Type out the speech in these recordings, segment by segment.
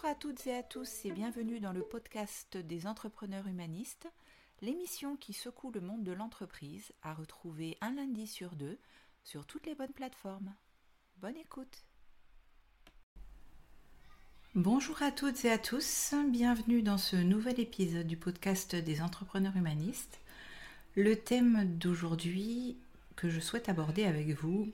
Bonjour à toutes et à tous et bienvenue dans le podcast des entrepreneurs humanistes, l'émission qui secoue le monde de l'entreprise à retrouver un lundi sur deux sur toutes les bonnes plateformes. Bonne écoute Bonjour à toutes et à tous, bienvenue dans ce nouvel épisode du podcast des entrepreneurs humanistes. Le thème d'aujourd'hui que je souhaite aborder avec vous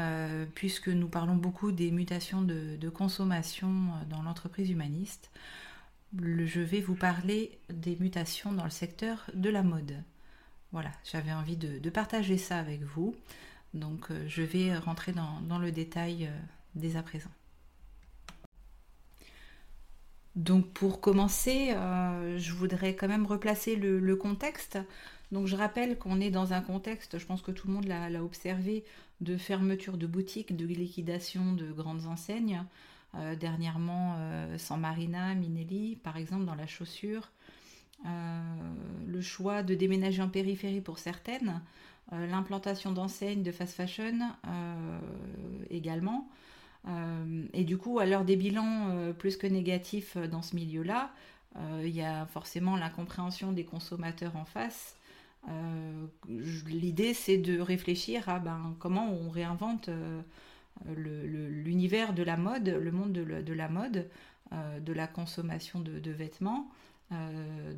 euh, puisque nous parlons beaucoup des mutations de, consommation euh, dans l'entreprise humaniste. je vais vous parler des mutations dans le secteur de la mode. Voilà, j'avais envie de, partager ça avec vous. Donc euh, je vais rentrer dans, le détail dès à présent. Donc pour commencer, je voudrais quand même replacer le contexte. Donc je rappelle qu'on est dans un contexte, je pense que tout le monde l'a observé, de fermeture de boutiques, de liquidation de grandes enseignes. Euh, dernièrement, euh, San Marina, Minelli, par exemple, dans la chaussure. Euh, le choix de déménager en périphérie pour certaines. L'implantation d'enseignes de fast fashion également. Et du coup, à l'heure des bilans plus que négatifs dans ce milieu-là, il y a forcément l'incompréhension des consommateurs en face. Euh, l'idée, c'est de réfléchir à ben, comment on réinvente euh, l'univers de la mode, le monde de, la mode, euh, de la consommation de, vêtements,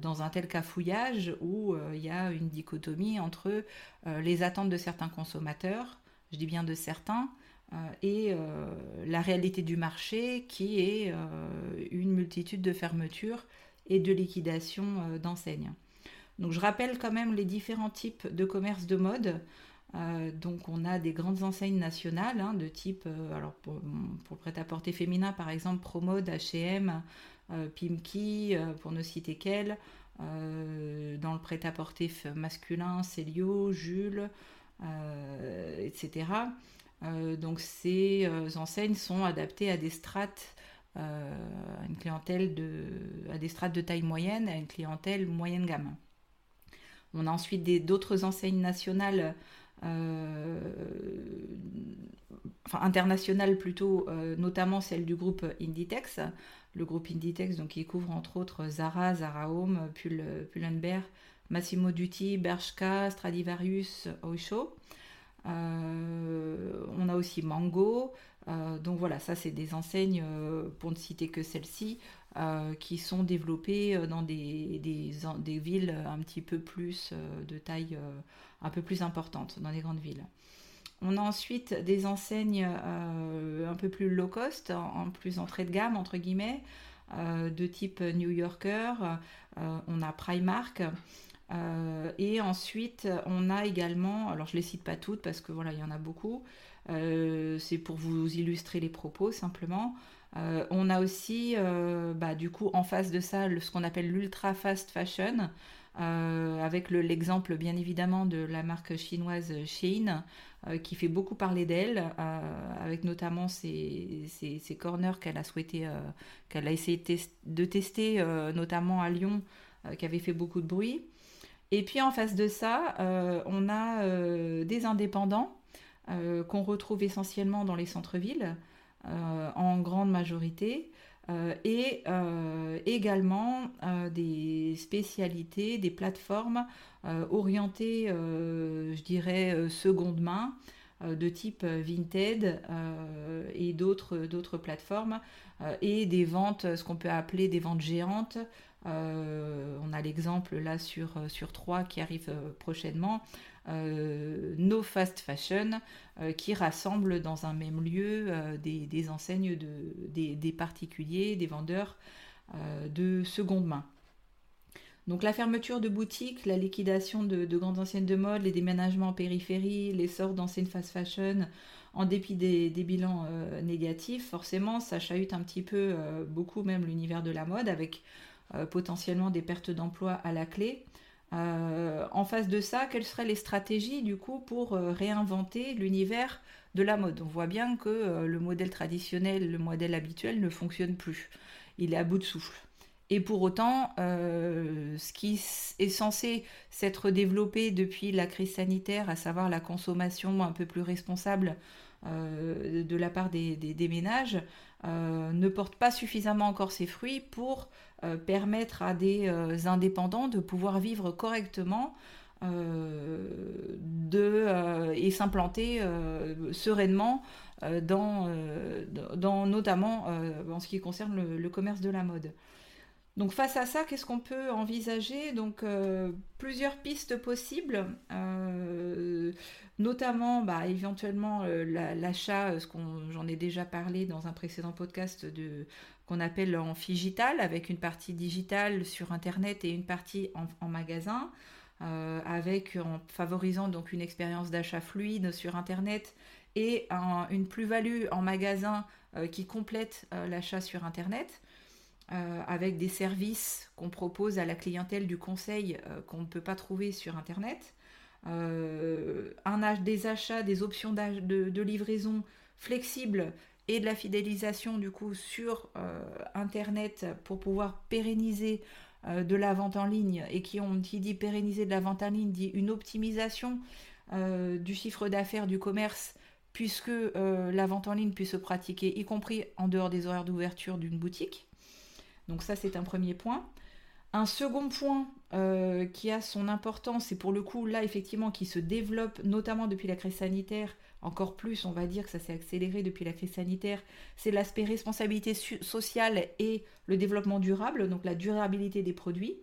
dans un tel cafouillage où il y a une dichotomie entre les attentes de certains consommateurs, je dis bien de certains, et la réalité du marché qui est une multitude de fermetures et de liquidations d'enseignes. Donc je rappelle quand même les différents types de commerce de mode. Euh, donc on a des grandes enseignes nationales hein, de type, euh, alors pour, le prêt-à-porter féminin par exemple, Promode, H&M, Pimki, pour ne citer qu'elles. dans le prêt-à-porter masculin, Célio, Jules, etc. donc ces enseignes sont adaptées à des strates une clientèle de, à des strates de taille moyenne, à une clientèle moyenne gamme. On a ensuite d'autres enseignes nationales, euh, enfin internationales plutôt, euh, notamment celle du groupe Inditex. Le groupe Inditex, donc, qui couvre entre autres Zara, Zara Home, Pull, Massimo Dutti, Bershka, Stradivarius, Oysho. Euh, on a aussi Mango. donc voilà, ça c'est des enseignes, pour ne citer que celle-ci, euh, qui sont développés euh, dans des, villes un petit peu plus euh, de taille un peu plus importante, dans des grandes villes. On a ensuite des enseignes un peu plus low cost, en, plus entrée de gamme, entre guillemets, de type New Yorker. on a Primark. Et ensuite, on a également, alors je ne les cite pas toutes parce que voilà, il y en a beaucoup, c'est pour vous illustrer les propos simplement. Euh, on a aussi, euh, bah, du coup, en face de ça, ce qu'on appelle l'ultra fast fashion, euh, avec l'exemple bien évidemment de la marque chinoise Shein, qui fait beaucoup parler d'elle, avec notamment ces, corners qu'elle a souhaité, qu'elle a essayé de tester, notamment à Lyon, qui avait fait beaucoup de bruit. Et puis en face de ça, on a des indépendants qu'on retrouve essentiellement dans les centres-villes. Euh, en grande majorité. Euh, et euh, également des spécialités, des plateformes orientées, je dirais, seconde main, de type Vinted et d'autres plateformes, et des ventes, ce qu'on peut appeler des ventes géantes. On a l'exemple là sur, sur 3 qui arrive prochainement, euh, No Fast Fashion, euh, qui rassemble dans un même lieu euh, des, enseignes de, des, particuliers, des vendeurs de seconde main. Donc la fermeture de boutiques, la liquidation de, grandes enseignes de mode, les déménagements en périphérie, l'essor d'enseignes fast fashion, en dépit des, bilans négatifs, forcément ça chahute un petit peu, beaucoup même l'univers de la mode, avec potentiellement des pertes d'emplois à la clé. Euh, en face de ça, quelles seraient les stratégies du coup pour euh, réinventer l'univers de la mode? On voit bien que euh, le modèle traditionnel, le modèle habituel ne fonctionne plus. Il est à bout de souffle. Et pour autant, ce qui est censé s'être développé depuis la crise sanitaire, à savoir la consommation un peu plus responsable de la part des, ménages, ne porte pas suffisamment encore ses fruits pour permettre à des indépendants de pouvoir vivre correctement et s'implanter sereinement dans, notamment en ce qui concerne le commerce de la mode. Donc face à ça, qu'est-ce qu'on peut envisager? Donc euh, plusieurs pistes possibles, euh, notamment bah, éventuellement euh, l'achat, ce qu'on j'en ai déjà parlé dans un précédent podcast de qu'on appelle en figital, avec une partie digitale sur internet et une partie en, magasin, avec en favorisant donc une expérience d'achat fluide sur internet et une plus-value en magasin qui complète l'achat sur internet. Euh, avec des services qu'on propose à la clientèle du conseil euh, qu'on ne peut pas trouver sur Internet. Euh, un, des achats, des options de, livraison flexibles et de la fidélisation du coup sur Internet pour pouvoir pérenniser de la vente en ligne et qui ont qui dit pérenniser de la vente en ligne dit une optimisation du chiffre d'affaires du commerce puisque la vente en ligne puisse se pratiquer y compris en dehors des horaires d'ouverture d'une boutique. Donc ça, c'est un premier point. Un second point euh, qui a son importance, et pour le coup, là, effectivement, qui se développe, notamment depuis la crise sanitaire, encore plus, on va dire que ça s'est accéléré depuis la crise sanitaire, c'est l'aspect responsabilité sociale et le développement durable, donc la durabilité des produits.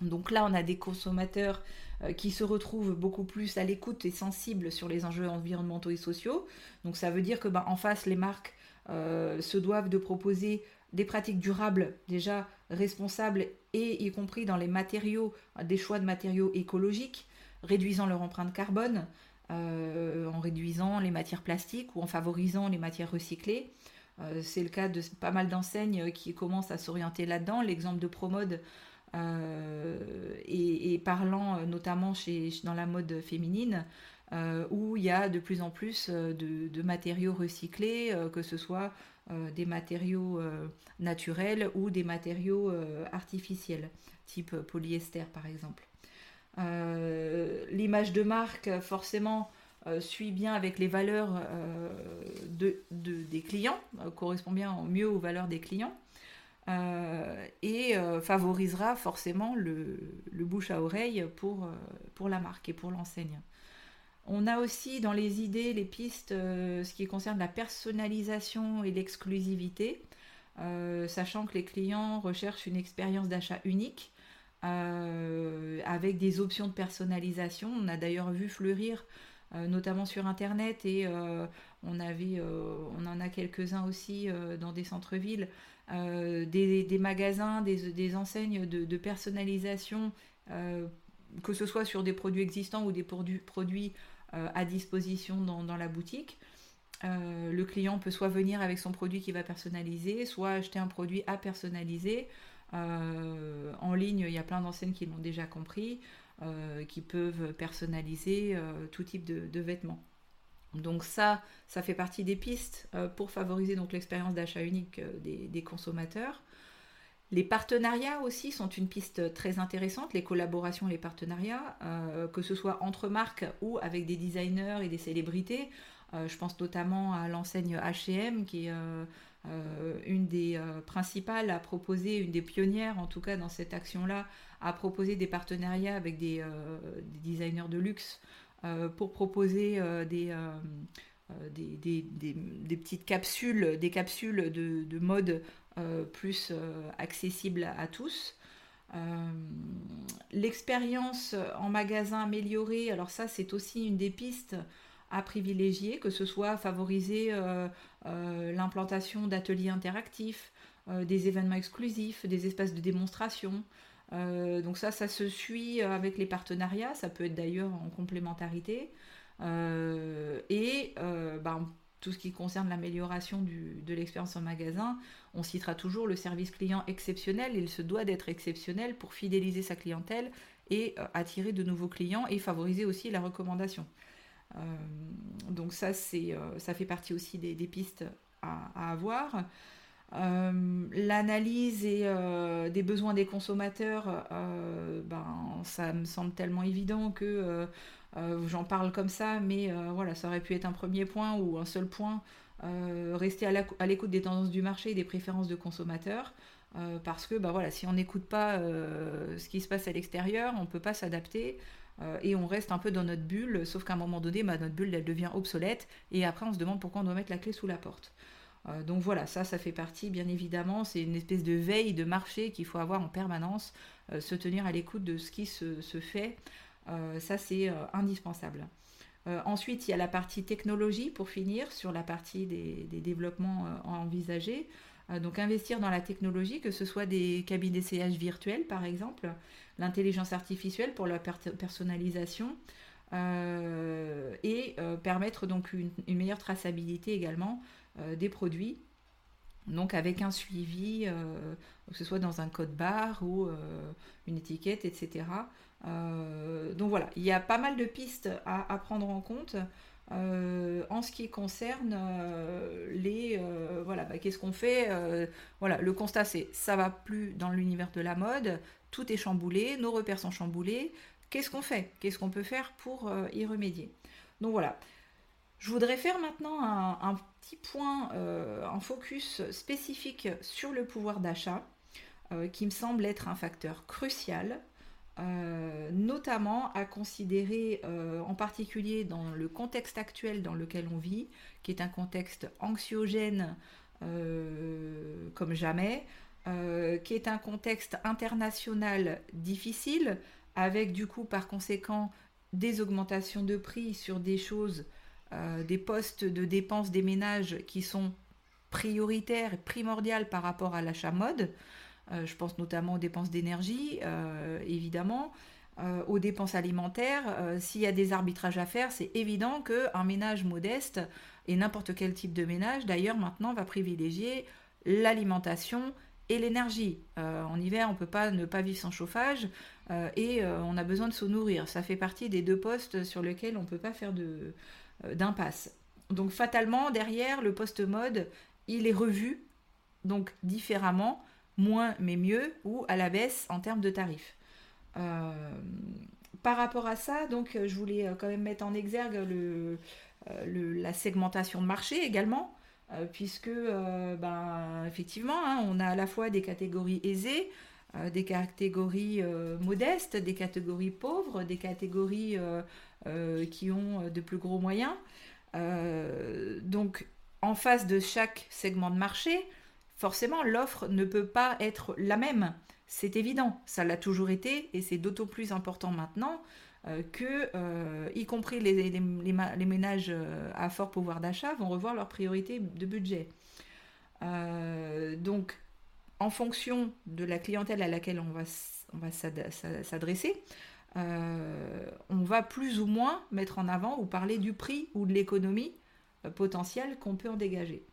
Donc là, on a des consommateurs euh, qui se retrouvent beaucoup plus à l'écoute et sensibles sur les enjeux environnementaux et sociaux. Donc ça veut dire que ben, en face, les marques euh, se doivent de proposer des pratiques durables déjà responsables et y compris dans les matériaux, des choix de matériaux écologiques, réduisant leur empreinte carbone, euh, en réduisant les matières plastiques ou en favorisant les matières recyclées. Euh, c'est le cas de pas mal d'enseignes qui commencent à s'orienter là-dedans. L'exemple de Promode euh, et, parlant notamment chez, dans la mode féminine, où il y a de plus en plus de matériaux recyclés, que ce soit euh, des matériaux euh, naturels ou des matériaux euh, artificiels, type polyester par exemple. L'image de marque, forcément, suit bien avec les valeurs des clients, correspond bien mieux aux valeurs des clients. et favorisera forcément le, bouche à oreille pour la marque et pour l'enseigne. On a aussi dans les idées, les pistes, euh, ce qui concerne la personnalisation et l'exclusivité, euh, sachant que les clients recherchent une expérience d'achat unique euh, avec des options de personnalisation. On a d'ailleurs vu fleurir, notamment sur Internet, et on, avait, on en a quelques-uns aussi dans des centres-villes, des, magasins, des, enseignes de personnalisation, que ce soit sur des produits existants ou des produits à disposition dans, la boutique. Euh, le client peut soit venir avec son produit qui va personnaliser, soit acheter un produit à personnaliser. Euh, en ligne, il y a plein d'enseignes qui l'ont déjà compris, qui peuvent personnaliser tout type de, vêtements. Donc ça, ça fait partie des pistes pour favoriser l'expérience d'achat unique des, consommateurs. Les partenariats aussi sont une piste très intéressante, les collaborations, les partenariats, euh, que ce soit entre marques ou avec des designers et des célébrités. Euh, je pense notamment à l'enseigne HM qui est euh, une des principales à proposer, une des pionnières en tout cas dans cette action-là, à proposer des partenariats avec des, designers de luxe pour proposer des, des, petites capsules, des capsules de, de mode euh, plus euh, accessible à, tous. Euh, l'expérience en magasin améliorée, alors ça c'est aussi une des pistes à privilégier, que ce soit favoriser l'implantation d'ateliers interactifs, des événements exclusifs, des espaces de démonstration. donc ça, ça se suit avec les partenariats, ça peut être d'ailleurs en complémentarité. Et ben, tout ce qui concerne l'amélioration de l'expérience en magasin, on citera toujours le service client exceptionnel. Il se doit d'être exceptionnel pour fidéliser sa clientèle et euh, attirer de nouveaux clients et favoriser aussi la recommandation. Euh, donc ça, euh, ça fait partie aussi des, pistes à, avoir. l'analyse des besoins des consommateurs, ben, ça me semble tellement évident que euh, j'en parle comme ça, mais euh, voilà, ça aurait pu être un premier point ou un seul point rester à l'écoute des tendances du marché et des préférences de consommateurs. parce que bah voilà, si on n'écoute pas ce qui se passe à l'extérieur, on ne peut pas s'adapter. et on reste un peu dans notre bulle, sauf qu'à un moment donné, bah, notre bulle elle devient obsolète, et après on se demande pourquoi on doit mettre la clé sous la porte. Euh, donc voilà, ça, ça fait partie, bien évidemment, c'est une espèce de veille de marché qu'il faut avoir en permanence, euh, se tenir à l'écoute de ce qui se, fait. Euh, ça, c'est indispensable. ensuite, il y a la partie technologie, pour finir, sur la partie des, développements envisagés. donc investir dans la technologie, que ce soit des cabines d'essayage virtuels, par exemple, l'intelligence artificielle pour la personnalisation, et permettre donc une, meilleure traçabilité également euh, des produits. Donc avec un suivi, euh, que ce soit dans un code barre ou euh, une étiquette, etc. donc voilà, il y a pas mal de pistes à, prendre en compte. en ce qui concerne les voilà bah, qu'est-ce qu'on fait voilà le constat c'est ça va plus dans l'univers de la mode tout est chamboulé nos repères sont chamboulés. Qu'est-ce qu'on fait? Qu'est-ce qu'on peut faire pour y remédier? Donc voilà je voudrais faire maintenant un, petit point, euh, un focus spécifique sur le pouvoir d'achat, euh, qui me semble être un facteur crucial, euh, notamment à considérer en particulier dans le contexte actuel dans lequel on vit, qui est un contexte anxiogène comme jamais, qui est un contexte international difficile, avec du coup par conséquent des augmentations de prix sur des choses euh, des postes de dépenses des ménages qui sont prioritaires et primordiales par rapport à l'achat mode. Euh, je pense notamment aux dépenses d'énergie, euh, évidemment, aux dépenses alimentaires. S'il y a des arbitrages à faire, c'est évident qu'un ménage modeste, et n'importe quel type de ménage d'ailleurs maintenant, va privilégier l'alimentation et l'énergie. en hiver, on ne peut pas ne pas vivre sans chauffage et on a besoin de se nourrir. Ça fait partie des deux postes sur lesquels on ne peut pas faire euh, d'impasse. Donc fatalement, derrière, le post-mode, il est revu, donc différemment, moins mais mieux, ou à la baisse en termes de tarifs. Euh, par rapport à ça, donc je voulais euh, quand même mettre en exergue le, la segmentation de marché également, puisque ben, effectivement, hein, on a à la fois des catégories aisées, des catégories modestes, des catégories pauvres, des catégories euh, qui ont euh, de plus gros moyens. Euh, donc, en face de chaque segment de marché, forcément, l'offre ne peut pas être la même. C'est évident, ça l'a toujours été et c'est d'autant plus important maintenant que, y compris les, ménages à fort pouvoir d'achat, vont revoir leurs priorités de budget. donc, en fonction de la clientèle à laquelle on va, s'adresser, euh, on va plus ou moins mettre en avant ou parler du prix ou de l'économie euh, potentielle qu'on peut en dégager.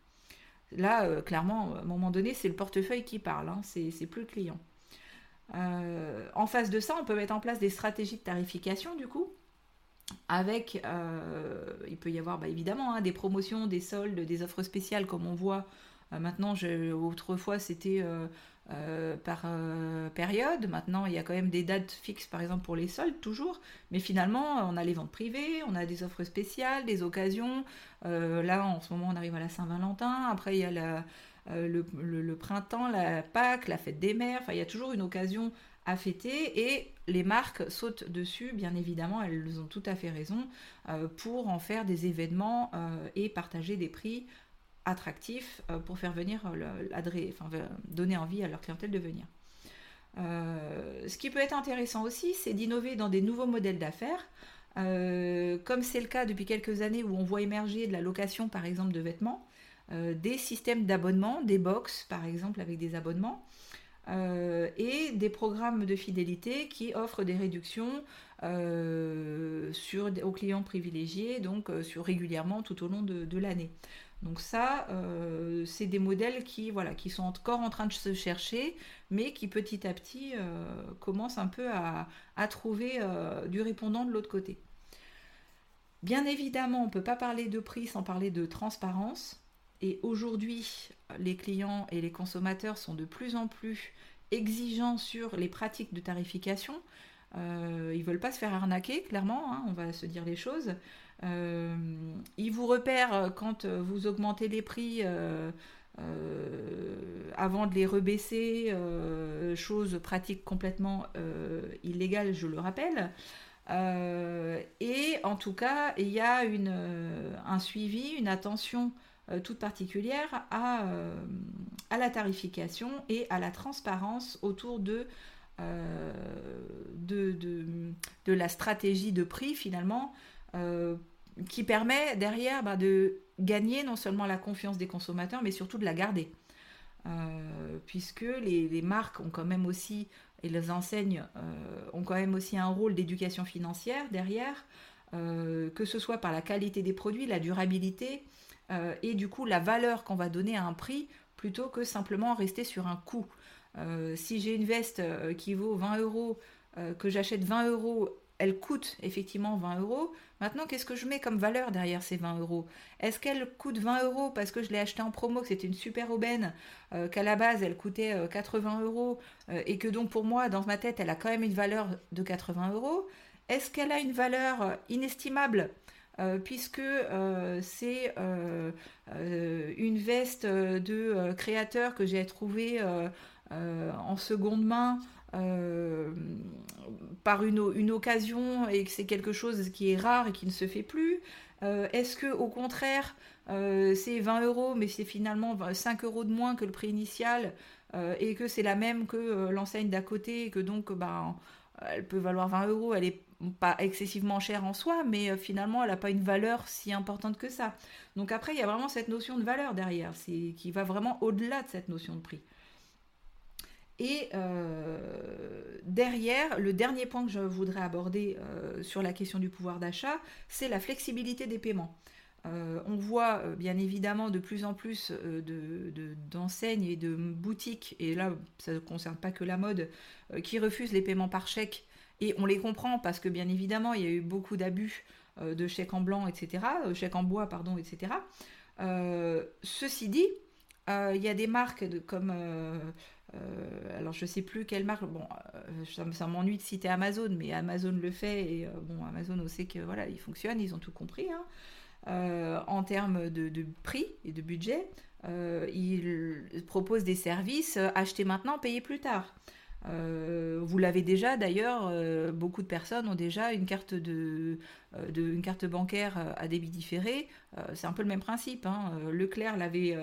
Là, euh, clairement, à un moment donné, c'est le portefeuille qui parle, hein, c'est plus le client. en face de ça, on peut mettre en place des stratégies de tarification, du coup, avec, il peut y avoir bah, évidemment hein, des promotions, des soldes, des offres spéciales, comme on voit maintenant. autrefois, c'était euh, par euh, période. Maintenant, il y a quand même des dates fixes, par exemple pour les soldes, toujours. Mais finalement, on a les ventes privées, on a des offres spéciales, des occasions. Euh, là, en ce moment, on arrive à la Saint-Valentin. Après, il y a le, printemps, la Pâques, la fête des mères. Enfin, il y a toujours une occasion à fêter et les marques sautent dessus, bien évidemment, elles ont tout à fait raison, pour en faire des événements et partager des prix attractif euh, pour faire venir, euh, enfin, donner envie à leur clientèle de venir. Euh, ce qui peut être intéressant aussi, c'est d'innover dans des nouveaux modèles d'affaires, comme c'est le cas depuis quelques années où on voit émerger de la location par exemple de vêtements, des systèmes d'abonnement, des box par exemple avec des abonnements, et des programmes de fidélité qui offrent des réductions sur, aux clients privilégiés, donc sur régulièrement tout au long de l'année. Donc ça, euh, c'est des modèles qui, voilà, qui sont encore en train de se chercher, mais qui petit à petit euh, commencent un peu à, trouver euh, du répondant de l'autre côté. Bien évidemment, on ne peut pas parler de prix sans parler de transparence. Et aujourd'hui, les clients et les consommateurs sont de plus en plus exigeants sur les pratiques de tarification. ils ne veulent pas se faire arnaquer, clairement, hein, on va se dire les choses. Il vous repère quand vous augmentez les prix avant de les rebaisser, chose pratique complètement illégale, je le rappelle. et en tout cas, il y a un suivi, une attention toute particulière à, la tarification et à la transparence autour de euh, la stratégie de prix finalement euh, qui permet derrière bah, de gagner non seulement la confiance des consommateurs mais surtout de la garder. Euh, puisque les, marques ont quand même aussi, et les enseignes ont quand même aussi un rôle d'éducation financière derrière, que ce soit par la qualité des produits, la durabilité et du coup la valeur qu'on va donner à un prix plutôt que simplement rester sur un coût. Euh, si j'ai une veste euh, qui vaut 20 euros, euh, que j'achète 20 euros, elle coûte effectivement 20 euros. Maintenant, qu'est-ce que je mets comme valeur derrière ces 20 euros? Est-ce qu'elle coûte 20 euros parce que je l'ai acheté en promo, que c'était une super aubaine, qu'à la base elle coûtait 80 euros et que donc pour moi, dans ma tête, elle a quand même une valeur de 80 euros? Est-ce qu'elle a une valeur inestimable puisque c'est une veste de créateur que j'ai trouvée euh, en seconde main euh, par une, occasion et que c'est quelque chose qui est rare et qui ne se fait plus euh, Est-ce que au contraire c'est 20 euros mais c'est finalement 5 euros de moins que le prix initial et que c'est la même que l'enseigne d'à côté et que donc bah, elle peut valoir 20 euros, elle est pas excessivement chère en soi, mais finalement elle n'a pas une valeur si importante que ça. Donc après il y a vraiment cette notion de valeur derrière, qui va vraiment au-delà de cette notion de prix. Et euh, derrière, le dernier point que je voudrais aborder euh, sur la question du pouvoir d'achat, c'est la flexibilité des paiements. Euh, on voit bien évidemment de plus en plus d'enseignes et de boutiques, et là ça ne concerne pas que la mode, qui refusent les paiements par chèque. Et on les comprend parce que bien évidemment il y a eu beaucoup d'abus de chèques en blanc, etc., chèques en bois, pardon, etc. ceci dit, il y a des marques comme euh, alors je sais plus quelle marque, bon, euh, ça, m'ennuie de citer Amazon, mais Amazon le fait et euh, bon, Amazon on sait que voilà, ils fonctionnent, ils ont tout compris. Hein. en termes de, prix et de budget, ils proposent des services acheter maintenant, payer plus tard. Vous l'avez déjà d'ailleurs, beaucoup de personnes ont déjà une carte, de, une carte bancaire à débit différé. c'est un peu le même principe. Hein. Leclerc l'avait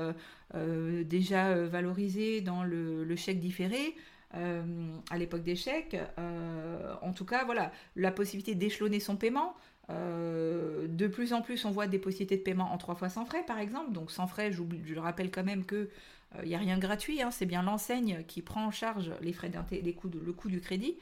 euh, déjà euh, valorisé dans le, chèque différé. Euh, à l'époque des chèques. en tout cas, voilà, la possibilité d'échelonner son paiement. de plus en plus, on voit des possibilités de paiement en trois fois sans frais, par exemple. Donc sans frais, je rappelle quand même que il n'y a rien de gratuit. Hein. c'est bien l'enseigne qui prend en charge les frais les coûts le coût du crédit.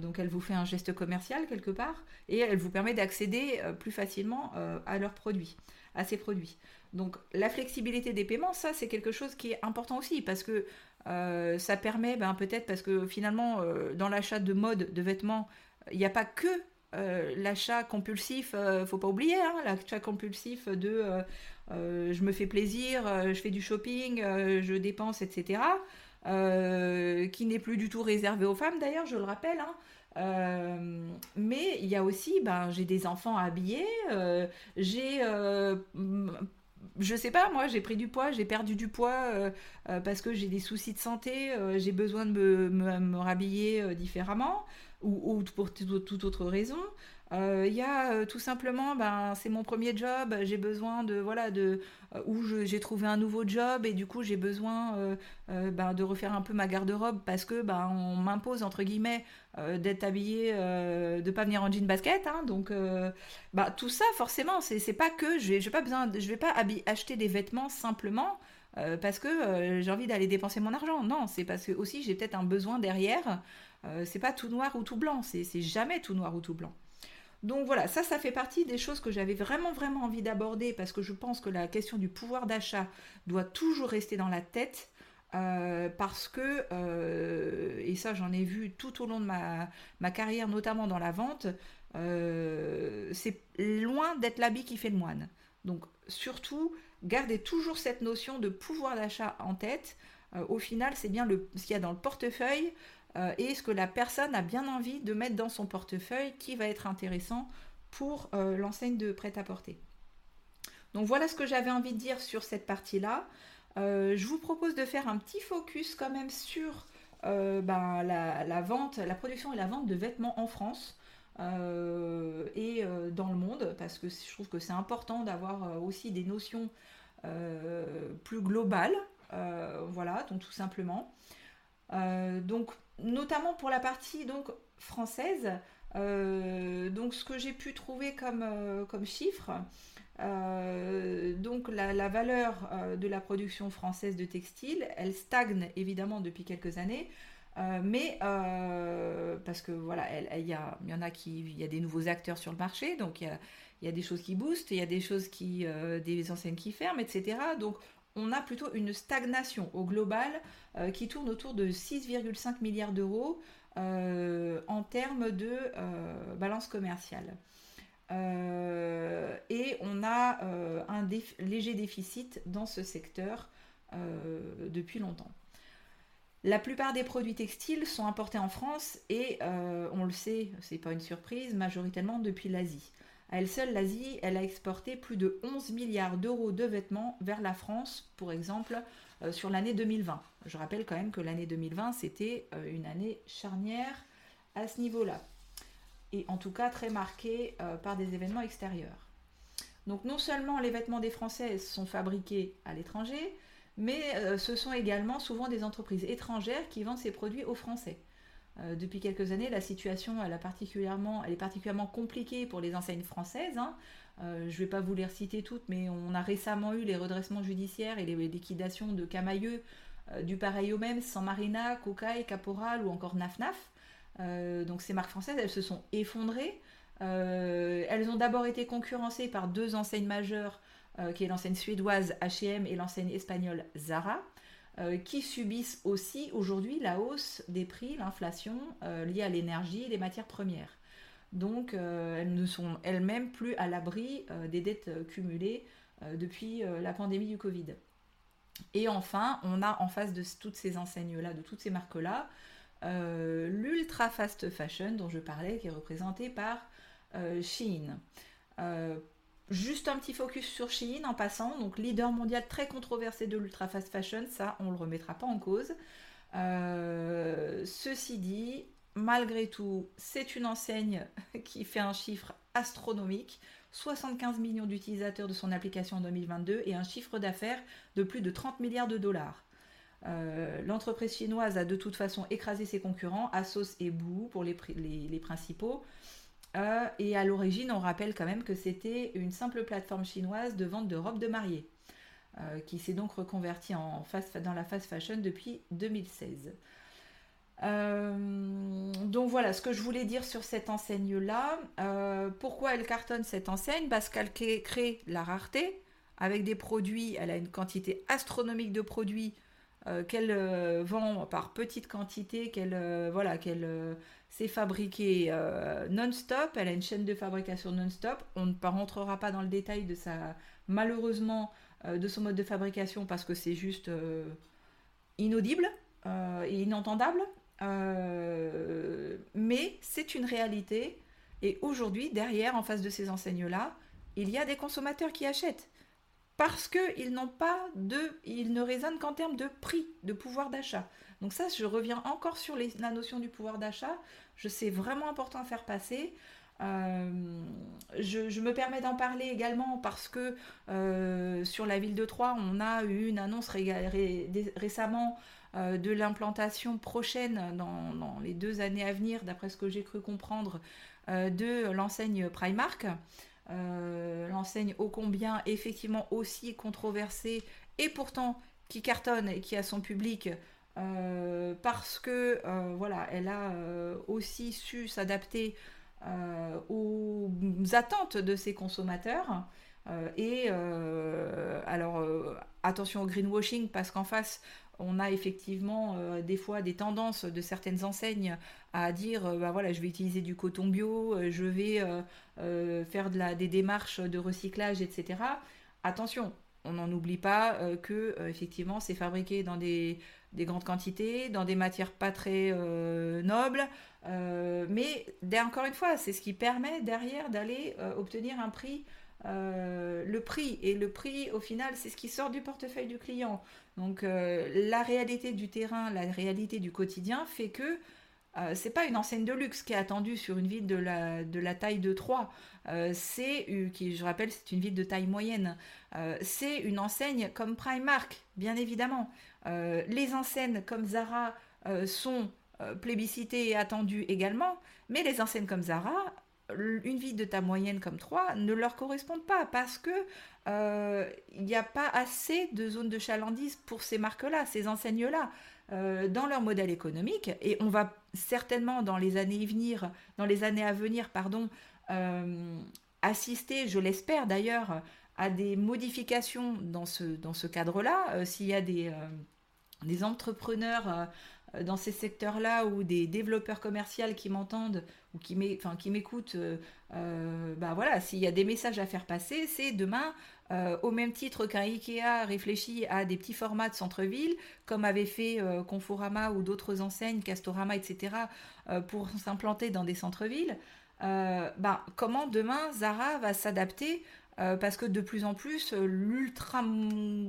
donc elle vous fait un geste commercial quelque part et elle vous permet d'accéder plus facilement à leurs produits, à ces produits. Donc la flexibilité des paiements, ça c'est quelque chose qui est important aussi parce que euh, ça permet ben, peut-être parce que finalement euh, dans l'achat de mode, de vêtements, il n'y a pas que euh, l'achat compulsif, faut pas oublier, hein, l'achat compulsif de je me fais plaisir, je fais du shopping, je dépense, etc. qui n'est plus du tout réservé aux femmes d'ailleurs, je le rappelle. Hein. mais il y a aussi, ben, j'ai des enfants à habiller, j'ai je sais pas, moi j'ai pris du poids, j'ai perdu du poids euh, euh, parce que j'ai des soucis de santé, euh, j'ai besoin de me, me, rhabiller différemment ou, pour toute autre raison. Il y a tout simplement, ben, c'est mon premier job, j'ai besoin de, voilà, de, où j'ai trouvé un nouveau job et du coup j'ai besoin ben, de refaire un peu ma garde-robe parce que ben, on m'impose entre guillemets euh, d'être habillé, euh, de pas venir en jean basket. Hein, donc, euh, bah, tout ça, forcément, c'est pas que je vais, pas besoin, je vais pas acheter des vêtements simplement parce que j'ai envie d'aller dépenser mon argent. Non, c'est parce que aussi j'ai peut-être un besoin derrière. C'est pas tout noir ou tout blanc. C'est jamais tout noir ou tout blanc. Donc voilà, ça, ça fait partie des choses que j'avais vraiment, vraiment envie d'aborder parce que je pense que la question du pouvoir d'achat doit toujours rester dans la tête euh, parce que, euh, et ça j'en ai vu tout au long de ma, carrière, notamment dans la vente, euh, c'est loin d'être l'habit qui fait le moine. Donc surtout, gardez toujours cette notion de pouvoir d'achat en tête. au final, c'est bien le, ce qu'il y a dans le portefeuille et ce que la personne a bien envie de mettre dans son portefeuille qui va être intéressant pour l'enseigne de prêt-à-porter? Donc voilà ce que j'avais envie de dire sur cette partie-là. je vous propose de faire un petit focus quand même sur ben, la, vente, la production et la vente de vêtements en France. Euh, et euh, dans le monde, parce que je trouve que c'est important d'avoir euh, aussi des notions plus globales. voilà, donc tout simplement. Notamment pour la partie donc, française, donc ce que j'ai pu trouver comme, comme chiffre, donc la, valeur de la production française de textiles, elle stagne évidemment depuis quelques années. Euh, mais euh, parce que voilà, il y, y, en a il y a des nouveaux acteurs sur le marché, donc il y a, des choses qui boostent, il y a des choses qui, euh, enseignes qui ferment, etc. on a plutôt une stagnation au global qui tourne autour de 6,5 milliards d'euros en termes de balance commerciale. et on a un léger déficit dans ce secteur depuis longtemps. La plupart des produits textiles sont importés en France et, euh, on le sait, c'est pas une surprise, majoritairement depuis l'Asie. À elle seule, l'Asie, elle a exporté plus de 11 milliards d'euros de vêtements vers la France, pour exemple, euh, sur l'année 2020. Je rappelle quand même que l'année 2020, c'était euh, une année charnière à ce niveau-là. Et en tout cas très marquée par des événements extérieurs. Donc non seulement les vêtements des Français sont fabriqués à l'étranger, mais euh, ce sont également souvent des entreprises étrangères qui vendent ces produits aux Français. Euh, depuis quelques années, la situation elle, est particulièrement compliquée pour les enseignes françaises. Hein. Euh, je ne vais pas vous les citer toutes, mais on a récemment eu les redressements judiciaires et les liquidations de Camailleux, du pareil au même, San Marina, Cocaille, Caporal ou encore Naf donc ces marques françaises, elles se sont effondrées. elles ont d'abord été concurrencées par deux enseignes majeures euh, qui est l'enseigne suédoise H&M et l'enseigne espagnole Zara, euh, qui subissent aussi aujourd'hui la hausse des prix, l'inflation euh, liée à l'énergie et les matières premières. Donc elles ne sont elles-mêmes plus à l'abri des dettes cumulées depuis la pandémie du Covid. Et enfin, on a en face de toutes ces enseignes-là, de toutes ces marques-là, l'ultra fast fashion dont je parlais, qui est représenté par Shein. Juste un petit focus sur Shein en passant, donc leader mondial très controversé de l'ultra fast fashion, ça on le remettra pas en cause. Euh, ceci dit, malgré tout, c'est une enseigne qui fait un chiffre astronomique, 75 millions d'utilisateurs de son application en 2022 et un chiffre d'affaires de plus de 30 milliards de dollars. Euh, l'entreprise chinoise a de toute façon écrasé ses concurrents, Asos et Boo pour les principaux. Euh, et à l'origine, on rappelle quand même que c'était une simple plateforme chinoise de vente de robes de mariée, euh, qui s'est donc reconvertie en dans la fast fashion depuis 2016. Euh, donc voilà ce que je voulais dire sur cette enseigne-là. pourquoi elle cartonne cette enseigne? Parce qu'elle crée la rareté avec des produits, elle a une quantité astronomique de produits qu'elle vend par petite quantité, qu'elle voilà, qu'elle c'est fabriqué euh, non-stop, elle a une chaîne de fabrication non-stop. On ne rentrera pas dans le détail de sa, malheureusement, euh, de son mode de fabrication parce que c'est juste euh, inaudible et inentendable. mais c'est une réalité. Et aujourd'hui, derrière, en face de ces enseignes-là, il y a des consommateurs qui achètent. Parce qu'ils n'ont pas de. Ils ne raisonnent qu'en termes de prix, de pouvoir d'achat. Donc ça, je reviens encore sur la notion du pouvoir d'achat. Je sais vraiment important à faire passer. Euh, je, me permets d'en parler également parce que euh, sur la ville de Troyes, on a eu une annonce récemment euh, de l'implantation prochaine dans, les deux années à venir, d'après ce que j'ai cru comprendre, de l'enseigne Primark. L'enseigne ô combien effectivement aussi controversée et pourtant qui cartonne et qui a son public euh, parce que euh, voilà, elle a euh, aussi su s'adapter aux attentes de ses consommateurs. et alors attention au greenwashing parce qu'en face on a effectivement des fois des tendances de certaines enseignes à dire bah voilà je vais utiliser du coton bio, je vais faire de la, des démarches de recyclage, etc. Attention, on n'en oublie pas que effectivement c'est fabriqué dans des, grandes quantités, dans des matières pas très nobles, mais encore une fois, c'est ce qui permet derrière d'aller obtenir un prix euh, le prix. Et le prix, au final, c'est ce qui sort du portefeuille du client. Donc euh, la réalité du terrain, la réalité du quotidien fait que euh, c'est pas une enseigne de luxe qui est attendue sur une ville de la, taille de 3. c'est, qui, je rappelle, c'est une ville de taille moyenne. c'est une enseigne comme Primark, bien évidemment. les enseignes comme Zara sont plébiscitées et attendues également, mais les enseignes comme Zara une vie de ta moyenne comme 3 ne leur correspondent pas parce que euh, il n'y a pas assez de zones de chalandise pour ces marques-là, ces enseignes-là. Euh, dans leur modèle économique et on va certainement dans les années à venir, dans les années à venir, pardon, euh, assister, je l'espère d'ailleurs, à des modifications dans ce, dans ce cadre-là. S'il y a des, des entrepreneurs dans ces secteurs-là ou des développeurs commerciaux qui m'entendent ou qui m'écoutent, euh, euh, bah voilà, s'il y a des messages à faire passer, c'est demain, euh, au même titre qu'un Ikea réfléchit à des petits formats de centre-ville, comme avait fait Conforama ou d'autres enseignes, Castorama, etc., pour s'implanter dans des centres-villes, bah, comment demain Zara va s'adapter parce que de plus en plus, l'ultra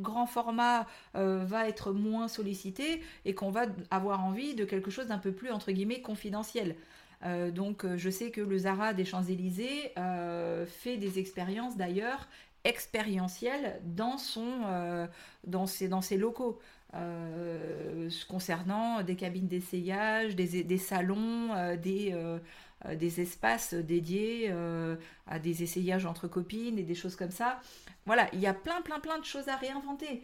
grand format va être moins sollicité et qu'on va avoir envie de quelque chose d'un peu plus, entre guillemets, confidentiel. Euh, donc euh, je sais que le Zara des Champs-Élysées euh, fait des expériences d'ailleurs expérientielles dans, son, dans, ses, dans ses locaux. concernant des cabines d'essayage, des, des, salons, des, des espaces dédiés à des essayages entre copines et des choses comme ça. Voilà, il y a plein, plein, plein de choses à réinventer.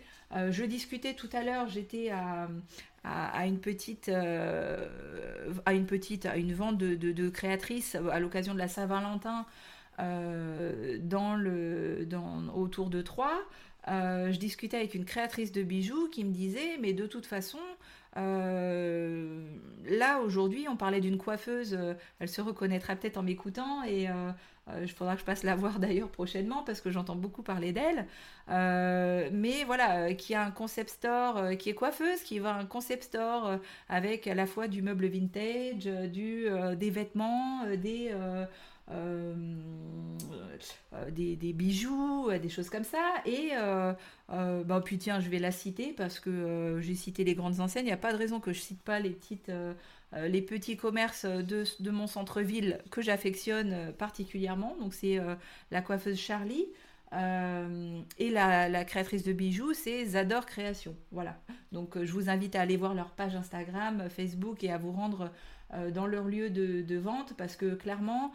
je discutais tout à l'heure, j'étais à, à, une petite, euh, à une petite, à une vente de, créatrices à l'occasion de la Saint-Valentin euh, dans le, dans, autour de Troyes. Euh, je discutais avec une créatrice de bijoux qui me disait, mais de toute façon, là aujourd'hui, on parlait d'une coiffeuse, elle se reconnaîtra peut-être en m'écoutant et il faudra que je passe la voir d'ailleurs prochainement parce que j'entends beaucoup parler d'elle. Euh, mais voilà, euh, qui a un concept store, euh, qui est coiffeuse, qui va un concept store avec à la fois du meuble vintage, du, des vêtements, des, des, des, bijoux, des choses comme ça. Et bah, puis tiens, je vais la citer parce que j'ai cité les grandes enseignes. Il n'y a pas de raison que je cite pas les petits commerces de, mon centre-ville que j'affectionne particulièrement. Donc c'est la coiffeuse Charlie, euh, et la, créatrice de bijoux, c'est Zador Création. Voilà. Donc euh, je vous invite à aller voir leur page Instagram, Facebook et à vous rendre euh, dans leur lieu de, vente parce que clairement,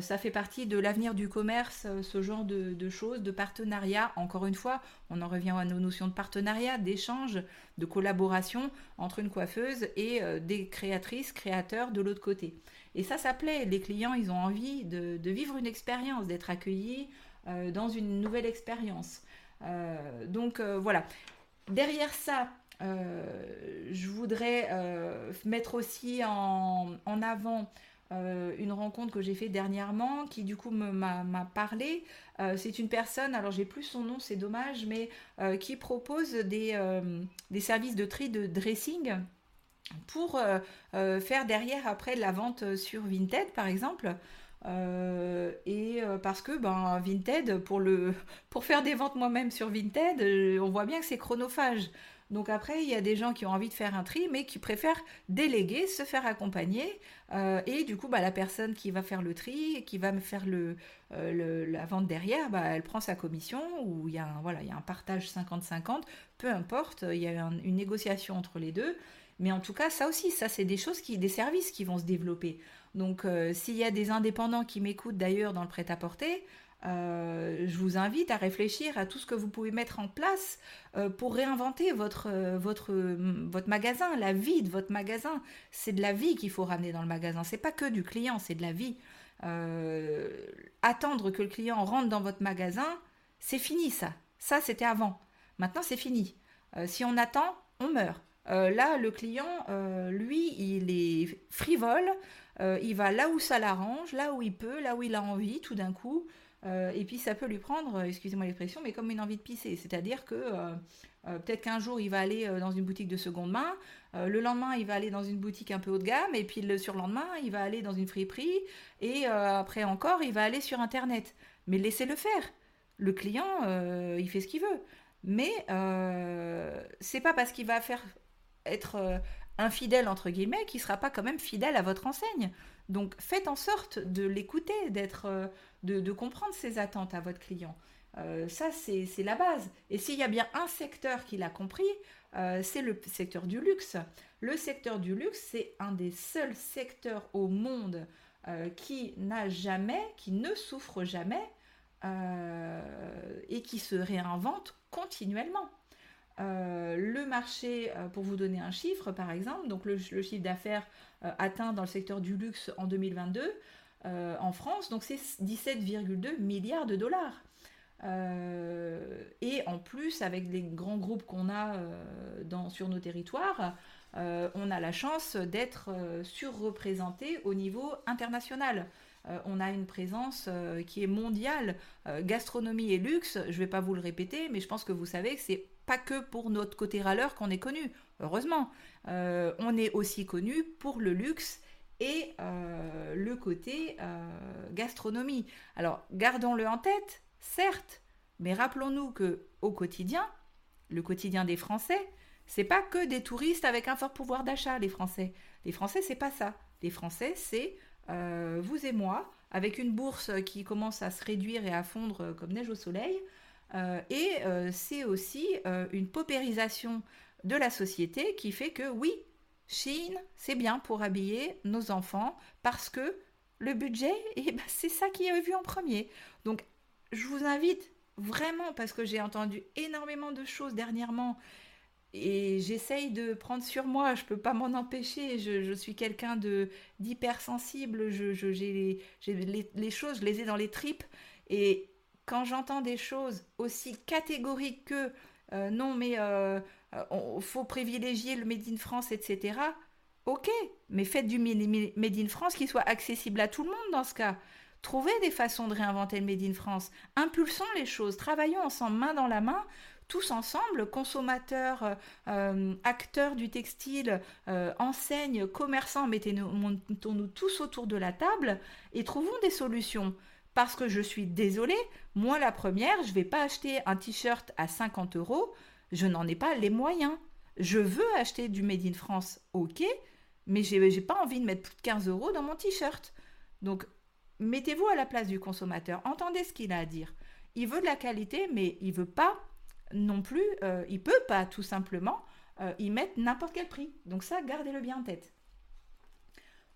ça fait partie de l'avenir du commerce, ce genre de, choses, de partenariat. Encore une fois, on en revient à nos notions de partenariat, d'échange, de collaboration entre une coiffeuse et des créatrices, créateurs de l'autre côté. Et ça, ça plaît. Les clients, ils ont envie de, vivre une expérience, d'être accueillis euh, dans une nouvelle expérience. Euh, donc euh, voilà. Derrière ça, je voudrais mettre aussi en, avant une rencontre que j'ai faite dernièrement qui du coup m'a parlé. c'est une personne, alors j'ai plus son nom, c'est dommage, mais qui propose des, des, services de tri de dressing pour faire derrière après la vente sur Vinted par exemple. Euh, et euh, parce que ben, Vinted, pour, le, pour faire des ventes moi-même sur Vinted, euh, on voit bien que c'est chronophage. Donc après, il y a des gens qui ont envie de faire un tri, mais qui préfèrent déléguer, se faire accompagner. et du coup, bah, la personne qui va faire le tri, qui va me faire le, la vente derrière, bah, elle prend sa commission, ou il y a un, voilà, il y a un partage 50-50, peu importe, il y a une négociation entre les deux. Mais en tout cas, ça aussi, ça c'est des choses qui, des services qui vont se développer. Donc, euh, s'il y a des indépendants qui m'écoutent d'ailleurs dans le prêt-à-porter, euh, je vous invite à réfléchir à tout ce que vous pouvez mettre en place euh, pour réinventer votre, votre, votre magasin, la vie de votre magasin. C'est de la vie qu'il faut ramener dans le magasin. C'est pas que du client, c'est de la vie. attendre que le client rentre dans votre magasin, c'est fini ça. Ça, c'était avant. Maintenant, c'est fini. si on attend, on meurt. Là, le client, lui, il est frivole. Euh, il va là où ça l'arrange, là où il peut, là où il a envie, tout d'un coup. et puis ça peut lui prendre, excusez-moi l'expression, mais comme une envie de pisser. C'est-à-dire que peut-être qu'un jour il va aller dans une boutique de seconde main, le lendemain il va aller dans une boutique un peu haut de gamme, et puis le surlendemain il va aller dans une friperie, et après encore il va aller sur Internet. Mais laissez-le faire. Le client, il fait ce qu'il veut. Mais c'est pas parce qu'il va faire être infidèle entre guillemets qui sera pas quand même fidèle à votre enseigne. Donc faites en sorte de l'écouter, d'être, euh, de, comprendre ses attentes à votre client. Euh, ça, c'est la base. Et s'il y a bien un secteur qui l'a compris, euh, c'est le secteur du luxe. Le secteur du luxe, c'est un des seuls secteurs au monde qui n'a jamais, qui ne souffre jamais et qui se réinvente continuellement. Euh, le marché, euh, pour vous donner un chiffre par exemple, donc le, chiffre d'affaires euh, atteint dans le secteur du luxe en 2022 en France, donc c'est 17,2 milliards de dollars. et en plus, avec les grands groupes qu'on a dans, sur nos territoires, on a la chance d'être surreprésenté au niveau international. on a une présence qui est mondiale. gastronomie et luxe, je ne vais pas vous le répéter, mais je pense que vous savez que c'est pas que pour notre côté râleur qu'on est connu, heureusement. Euh, on est aussi connu pour le luxe et euh, le côté euh, gastronomie. Alors, gardons-le en tête, certes, mais rappelons-nous que au quotidien, le quotidien des Français, c'est pas que des touristes avec un fort pouvoir d'achat, les Français. Les Français, c'est pas ça. Les Français, c'est vous et moi, avec une bourse qui commence à se réduire et à fondre comme neige au soleil, et euh, c'est aussi euh, une paupérisation de la société qui fait que oui, Chine, c'est bien pour habiller nos enfants parce que le budget, eh ben, c'est ça qui est vu en premier. Donc, je vous invite vraiment, parce que j'ai entendu énormément de choses dernièrement, et j'essaye de prendre sur moi, je ne peux pas m'en empêcher, je, suis quelqu'un d'hypersensible, je, les, les, choses, je les ai dans les tripes, et quand j'entends des choses aussi catégoriques que euh, non, mais il euh, euh, faut privilégier le Made in France, etc. Ok, mais faites du Made in France qui soit accessible à tout le monde dans ce cas. Trouvez des façons de réinventer le Made in France. Impulsons les choses. Travaillons ensemble, main dans la main, tous ensemble, consommateurs, acteurs du textile, enseignes, commerçants, mettons-nous tous autour de la table et trouvons des solutions. Parce que je suis désolée, moi la première, je ne vais pas acheter un t-shirt à 50 euros, je n'en ai pas les moyens. Je veux acheter du Made in France, ok, mais je n'ai pas envie de mettre plus de 15 euros dans mon t-shirt. Donc, mettez-vous à la place du consommateur, entendez ce qu'il a à dire. Il veut de la qualité, mais il veut pas non plus, euh, il peut pas tout simplement euh, y mettre n'importe quel prix. Donc ça, gardez-le bien en tête.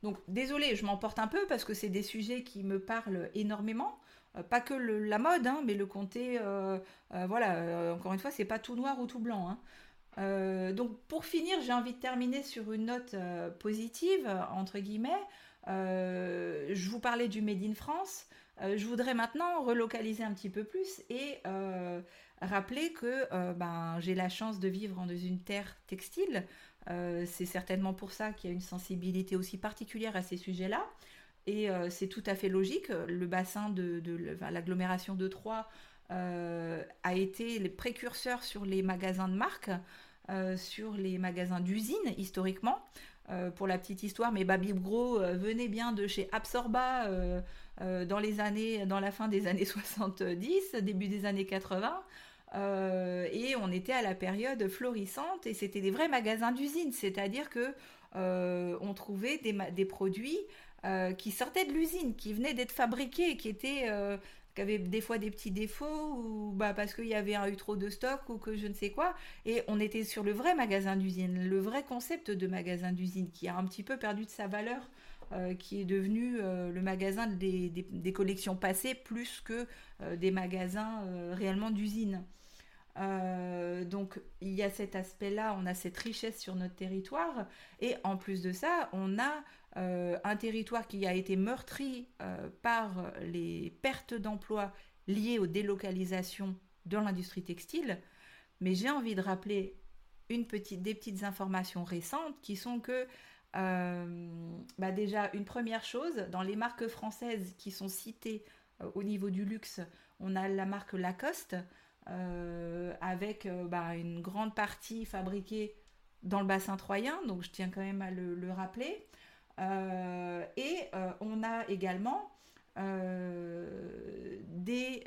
Donc désolé, je m'emporte un peu parce que c'est des sujets qui me parlent énormément. Euh, pas que la mode, hein, mais le comté, euh, euh, voilà, encore une fois, c'est pas tout noir ou tout blanc. Hein. donc pour finir, j'ai envie de terminer sur une note positive, entre guillemets. je vous parlais du Made in France. je voudrais maintenant relocaliser un petit peu plus et rappeler que ben, j'ai la chance de vivre dans une terre textile. Euh, c'est certainement pour ça qu'il y a une sensibilité aussi particulière à ces sujets-là. Et euh, c'est tout à fait logique. Le bassin de, l'agglomération de Troyes euh, a été le précurseur sur les magasins de marque, sur les magasins d'usine historiquement. pour la petite histoire, mais Baby Gros venait bien de chez Absorba dans les années, dans la fin des années 70, début des années 80. Euh, et on était à la période florissante et c'était des vrais magasins d'usine, c'est-à-dire que euh, on trouvait des, produits euh, qui sortaient de l'usine, qui venaient d'être fabriqués, qui étaient qui avaient des fois des petits défauts ou bah, parce qu'il y avait eu trop de stock ou que je ne sais quoi. Et on était sur le vrai magasin d'usine, le vrai concept de magasin d'usine qui a un petit peu perdu de sa valeur. qui est devenu le magasin des, collections passées plus que des magasins réellement d'usine. Euh, donc il y a cet aspect-là, on a cette richesse sur notre territoire, et en plus de ça, on a euh, un territoire qui a été meurtri euh, par les pertes d'emplois liées aux délocalisations dans l'industrie textile. Mais j'ai envie de rappeler une petite, des petites informations récentes qui sont que bah déjà une première chose, dans les marques françaises qui sont citées au niveau du luxe, on a la marque Lacoste, avec bah, une grande partie fabriquée dans le bassin troyen, donc je tiens quand même à le, rappeler. et on a également des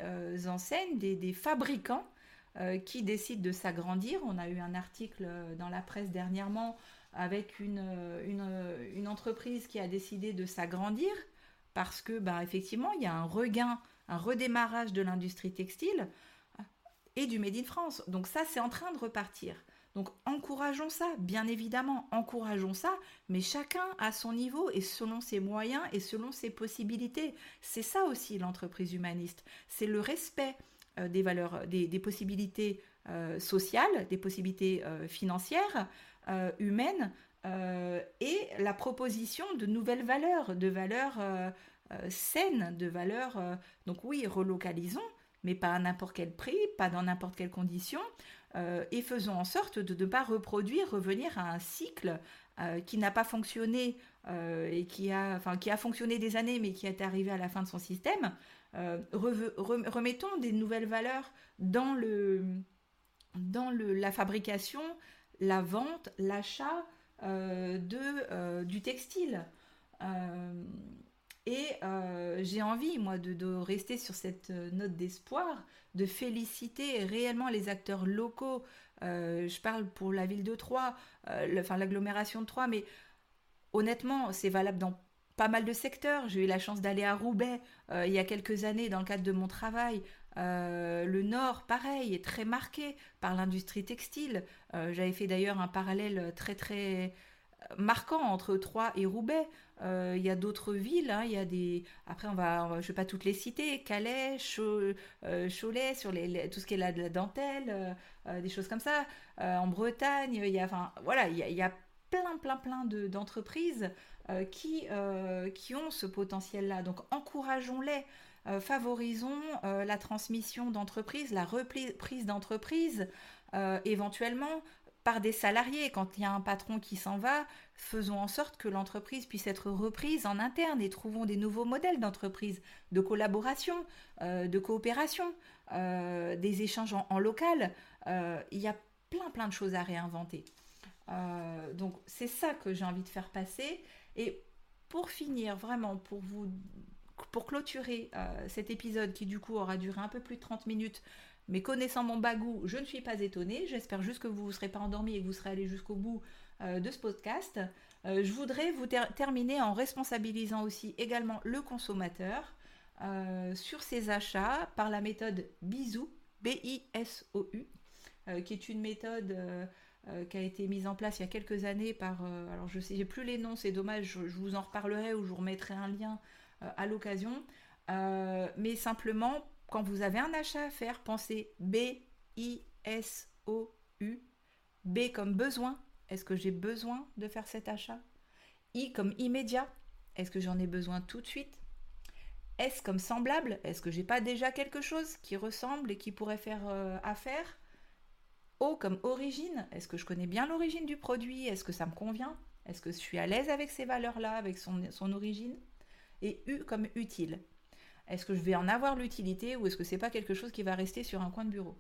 enseignes, des fabricants euh, qui décide de s'agrandir. On a eu un article euh, dans la presse dernièrement avec une, euh, une, entreprise qui a décidé de s'agrandir parce que, bah, effectivement, il y a un regain, un redémarrage de l'industrie textile et du Made in France. Donc ça, c'est en train de repartir. Donc encourageons ça, bien évidemment, encourageons ça, mais chacun à son niveau et selon ses moyens et selon ses possibilités. C'est ça aussi l'entreprise humaniste, c'est le respect euh, des valeurs, des, possibilités euh, sociales, des possibilités euh, financières, humaines, et la proposition de nouvelles valeurs, de valeurs saines, de valeurs. donc oui, relocalisons, mais pas à n'importe quel prix, pas dans n'importe quelle condition, et faisons en sorte de ne pas reproduire, revenir à un cycle qui n'a pas fonctionné et qui a, enfin, qui a fonctionné des années, mais qui est arrivé à la fin de son système, euh, remettons des nouvelles valeurs dans, le, dans le, la fabrication, la vente, l'achat euh, euh, du textile. Et j'ai envie, moi, de, rester sur cette note d'espoir, de féliciter réellement les acteurs locaux. je parle pour la ville de Troyes, l'agglomération de Troyes, mais honnêtement, c'est valable dans pas mal de secteurs. J'ai eu la chance d'aller à Roubaix euh, il y a quelques années dans le cadre de mon travail. Euh, le Nord, pareil, est très marqué par l'industrie textile. Euh, j'avais fait d'ailleurs un parallèle très très marquant entre Troyes et Roubaix. Il y a d'autres villes, hein. il y a des. Après, on va, je vais pas toutes les citer. Calais, Cholet, sur les, tout ce qui est la, de la dentelle, des choses comme ça. en Bretagne, il y a, enfin, voilà, il y a, plein, plein, plein d'entreprises euh, qui, euh, qui ont ce potentiel-là. Donc encourageons-les, euh, favorisons la transmission d'entreprises, la reprise d'entreprises, éventuellement par des salariés. Quand il y a un patron qui s'en va, faisons en sorte que l'entreprise puisse être reprise en interne et trouvons des nouveaux modèles d'entreprise, de collaboration, de coopération, des échanges en, local. il y a plein plein de choses à réinventer. donc c'est ça que j'ai envie de faire passer. Et pour finir, vraiment, pour vous pour clôturer euh, cet épisode qui du coup aura duré un peu plus de 30 minutes, mais connaissant mon bagou, je ne suis pas étonnée. J'espère juste que vous ne serez pas endormi et que vous serez allé jusqu'au bout euh, de ce podcast. Euh, je voudrais vous terminer en responsabilisant aussi également le consommateur sur ses achats par la méthode BISOU, B-I-S-O-U, qui est une méthode euh, qui a été mise en place il y a quelques années par. Euh, alors je sais, plus les noms, c'est dommage, je, vous en reparlerai ou je vous remettrai un lien euh, à l'occasion. mais simplement, quand vous avez un achat à faire, pensez B-I-S-O-U. B comme besoin. Est-ce que j'ai besoin de faire cet achat? I comme immédiat. Est-ce que j'en ai besoin tout de suite? S comme semblable. Est-ce que j'ai pas déjà quelque chose qui ressemble et qui pourrait faire affaire? O comme origine, est-ce que je connais bien l'origine du produit? Est-ce que ça me convient? Est-ce que je suis à l'aise avec ces valeurs-là, avec son, origine? Et U comme utile. Est-ce que je vais en avoir l'utilité ou est-ce que c'est pas quelque chose qui va rester sur un coin de bureau?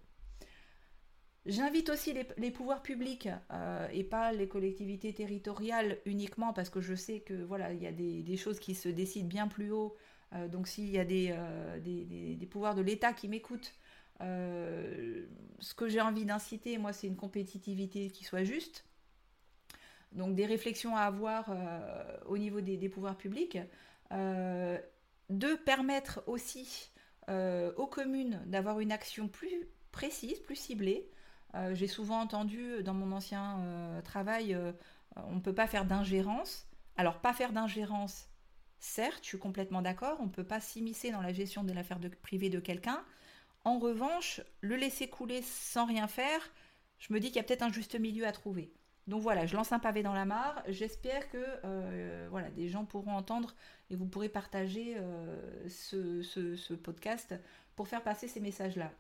J'invite aussi les, pouvoirs publics euh, et pas les collectivités territoriales uniquement parce que je sais que voilà il y a des, choses qui se décident bien plus haut. Euh, donc s'il y a euh, des, pouvoirs de l'État qui m'écoutent, ce que j'ai envie d'inciter, moi, c'est une compétitivité qui soit juste. Donc des réflexions à avoir au niveau des, pouvoirs publics. De permettre aussi aux communes d'avoir une action plus précise, plus ciblée. J'ai souvent entendu dans mon ancien travail, on ne peut pas faire d'ingérence. Alors pas faire d'ingérence, certes, je suis complètement d'accord, on ne peut pas s'immiscer dans la gestion de l'affaire privée de quelqu'un, en revanche, le laisser couler sans rien faire, je me dis qu'il y a peut-être un juste milieu à trouver. Donc voilà, je lance un pavé dans la mare. J'espère que euh, voilà, des gens pourront entendre et vous pourrez partager euh, ce, podcast pour faire passer ces messages-là.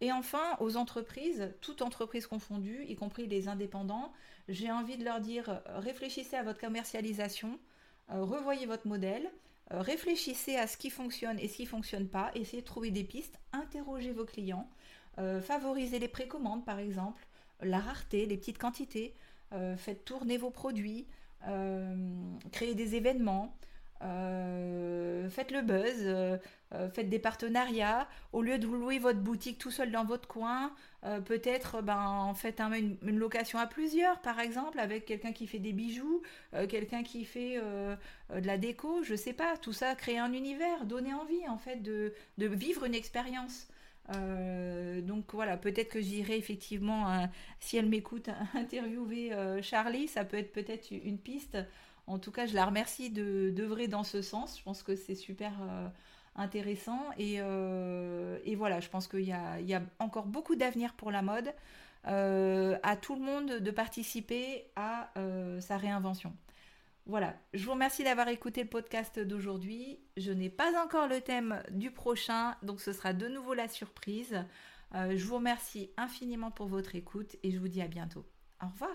Et enfin, aux entreprises, toutes entreprises confondues, y compris les indépendants, j'ai envie de leur dire réfléchissez à votre commercialisation, euh, revoyez votre modèle, réfléchissez à ce qui fonctionne et ce qui ne fonctionne pas, essayez de trouver des pistes, interrogez vos clients, favorisez les précommandes par exemple, la rareté, les petites quantités, faites tourner vos produits, créez des événements, euh, faites le buzz, euh, euh, faites des partenariats. Au lieu de louer votre boutique tout seul dans votre coin, peut-être ben, faites une, location à plusieurs, par exemple, avec quelqu'un qui fait des bijoux, quelqu'un qui fait de la déco, je sais pas. Tout ça, créer un univers, donner envie en fait de, de vivre une expérience. donc voilà, peut-être que j'irai effectivement, si elle m'écoute, interviewer Charlie, ça peut être peut-être une piste. En tout cas, je la remercie d'œuvrer dans ce sens. Je pense que c'est super euh, intéressant. Euh, et, voilà, je pense qu'il y, a, encore beaucoup d'avenir pour la mode. Euh, à tout le monde de participer à sa réinvention. Voilà, je vous remercie d'avoir écouté le podcast d'aujourd'hui. Je n'ai pas encore le thème du prochain, donc ce sera de nouveau la surprise. je vous remercie infiniment pour votre écoute et je vous dis à bientôt. Au revoir.